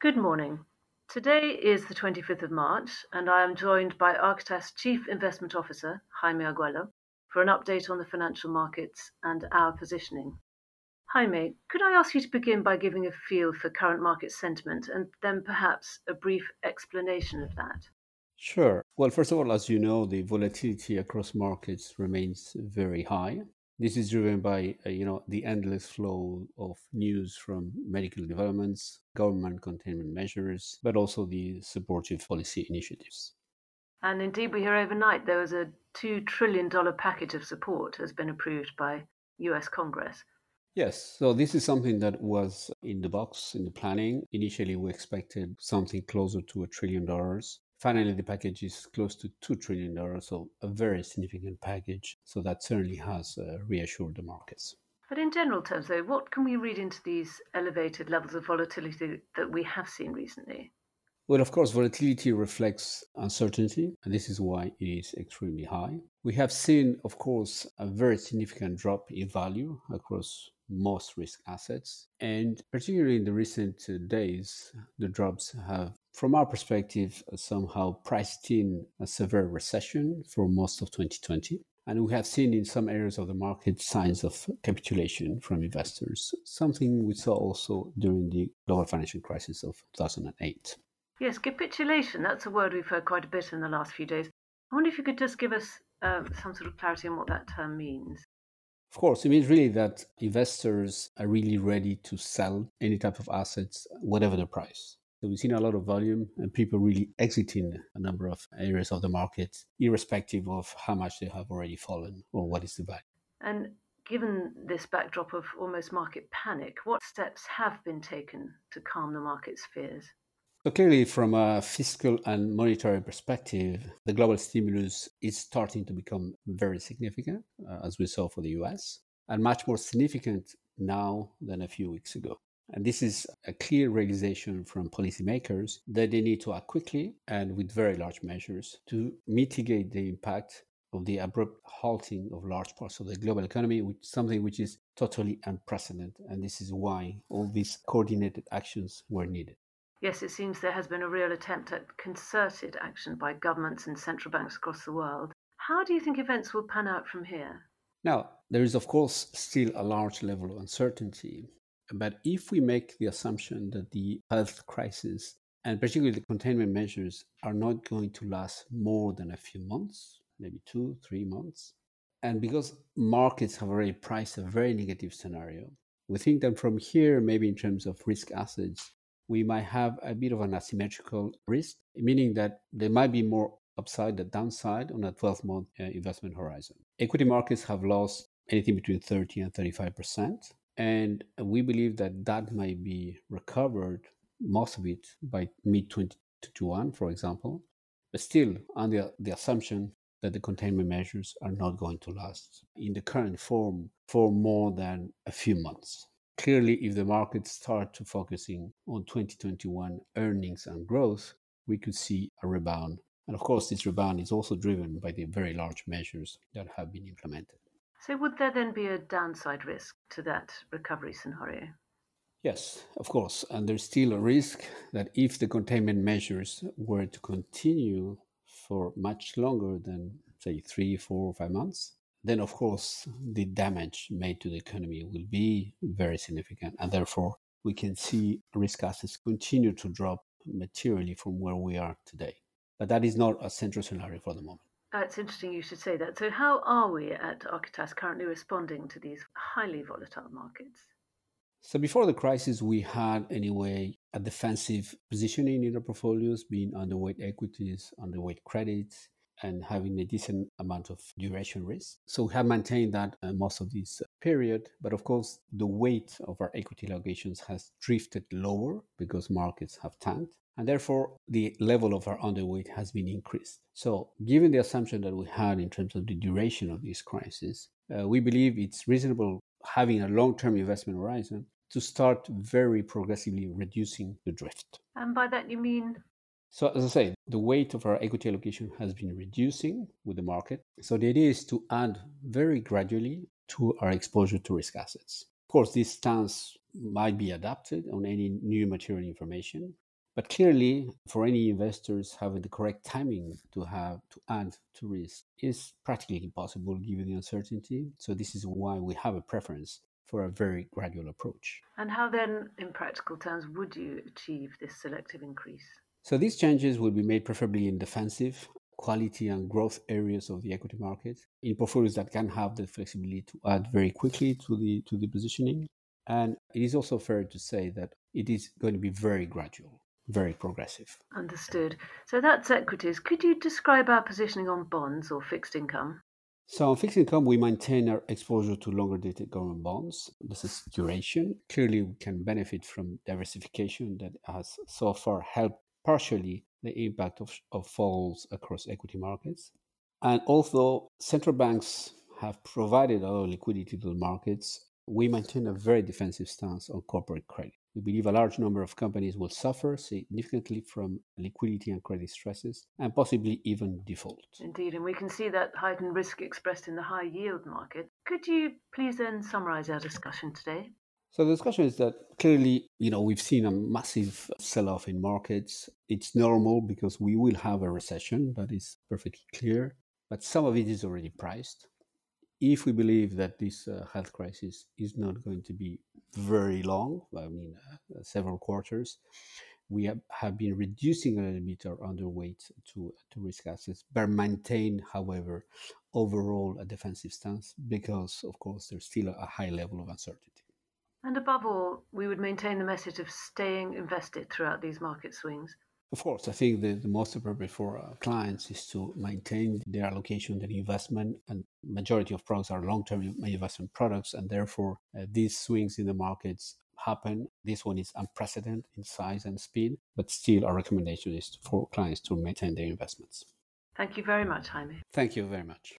Good morning. Today is the 25th of March, and I am joined by Architas Chief Investment Officer, Jaime Arguello, for an update on the financial markets and our positioning. Jaime, could I ask you to begin by giving a feel for current market sentiment and then perhaps a brief explanation of that? Sure. Well, first of all, as you know, the volatility across markets remains very high. This is driven by uh, you know the endless flow of news from medical developments, government containment measures, but also the supportive policy initiatives. And indeed, we hear overnight there was a $2 trillion package of support has been approved by US Congress. Yes, so this is something that was in the box in the planning. Initially, we expected something closer to a trillion dollars. Finally, the package is close to $2 trillion, so a very significant package. So that certainly has uh, reassured the markets. But in general terms, though, what can we read into these elevated levels of volatility that we have seen recently? Well, of course, volatility reflects uncertainty, and this is why it is extremely high. We have seen, of course, a very significant drop in value across most risk assets. And particularly in the recent uh, days, the drops have, from our perspective, somehow priced in a severe recession for most of 2020. And we have seen in some areas of the market signs of capitulation from investors, something we saw also during the global financial crisis of 2008. Yes, capitulation, that's a word we've heard quite a bit in the last few days. I wonder if you could just give us uh, some sort of clarity on what that term means. Of course, it means really that investors are really ready to sell any type of assets, whatever the price. So we've seen a lot of volume and people really exiting a number of areas of the market, irrespective of how much they have already fallen or what is the value. And given this backdrop of almost market panic, what steps have been taken to calm the market's fears? So clearly, from a fiscal and monetary perspective, the global stimulus is starting to become very significant, uh, as we saw for the US, and much more significant now than a few weeks ago. And this is a clear realization from policymakers that they need to act quickly and with very large measures to mitigate the impact of the abrupt halting of large parts of the global economy, which something which is totally unprecedented. And this is why all these coordinated actions were needed. Yes, it seems there has been a real attempt at concerted action by governments and central banks across the world. How do you think events will pan out from here? Now, there is, of course, still a large level of uncertainty. But if we make the assumption that the health crisis and particularly the containment measures are not going to last more than a few months, maybe two, three months, and because markets have already priced a very negative scenario, we think that from here, maybe in terms of risk assets, we might have a bit of an asymmetrical risk, meaning that there might be more upside than downside on a 12 month uh, investment horizon. Equity markets have lost anything between 30 and 35%. And we believe that that might be recovered, most of it, by mid 2021, for example, but still under the assumption that the containment measures are not going to last in the current form for more than a few months. Clearly, if the markets start to focusing on 2021 earnings and growth, we could see a rebound. And of course, this rebound is also driven by the very large measures that have been implemented. So, would there then be a downside risk to that recovery scenario? Yes, of course. And there's still a risk that if the containment measures were to continue for much longer than, say, three, four, or five months, then of course the damage made to the economy will be very significant and therefore we can see risk assets continue to drop materially from where we are today. But that is not a central scenario for the moment. Uh, it's interesting you should say that. So how are we at architas currently responding to these highly volatile markets? So before the crisis we had anyway a defensive positioning in our portfolios being underweight equities underweight credits and having a decent amount of duration risk. So we have maintained that uh, most of this period. But of course, the weight of our equity allocations has drifted lower because markets have tanked. And therefore, the level of our underweight has been increased. So, given the assumption that we had in terms of the duration of this crisis, uh, we believe it's reasonable having a long term investment horizon to start very progressively reducing the drift. And by that, you mean so, as I say, the weight of our equity allocation has been reducing with the market. So, the idea is to add very gradually to our exposure to risk assets. Of course, this stance might be adapted on any new material information, But clearly, for any investors, having the correct timing to have to add to risk is practically impossible given the uncertainty. So this is why we have a preference for a very gradual approach. And how then, in practical terms, would you achieve this selective increase? So these changes will be made preferably in defensive, quality and growth areas of the equity market in portfolios that can have the flexibility to add very quickly to the to the positioning. And it is also fair to say that it is going to be very gradual very progressive. Understood. So that's equities. Could you describe our positioning on bonds or fixed income? So on fixed income, we maintain our exposure to longer dated government bonds. This is duration. Clearly, we can benefit from diversification that has so far helped partially the impact of, of falls across equity markets. And although central banks have provided a lot of liquidity to the markets, we maintain a very defensive stance on corporate credit. We believe a large number of companies will suffer significantly from liquidity and credit stresses and possibly even default. Indeed, and we can see that heightened risk expressed in the high yield market. Could you please then summarize our discussion today? So the discussion is that clearly, you know, we've seen a massive sell-off in markets. It's normal because we will have a recession, that is perfectly clear, but some of it is already priced if we believe that this uh, health crisis is not going to be very long, I mean, uh, several quarters, we have, have been reducing a little bit our underweight to, to risk assets, but maintain, however, overall a defensive stance because, of course, there's still a high level of uncertainty. And above all, we would maintain the message of staying invested throughout these market swings. Of course, I think the, the most appropriate for uh, clients is to maintain their allocation, their investment, and majority of products are long-term investment products, and therefore uh, these swings in the markets happen. This one is unprecedented in size and speed, but still our recommendation is for clients to maintain their investments. Thank you very much, Jaime. Thank you very much.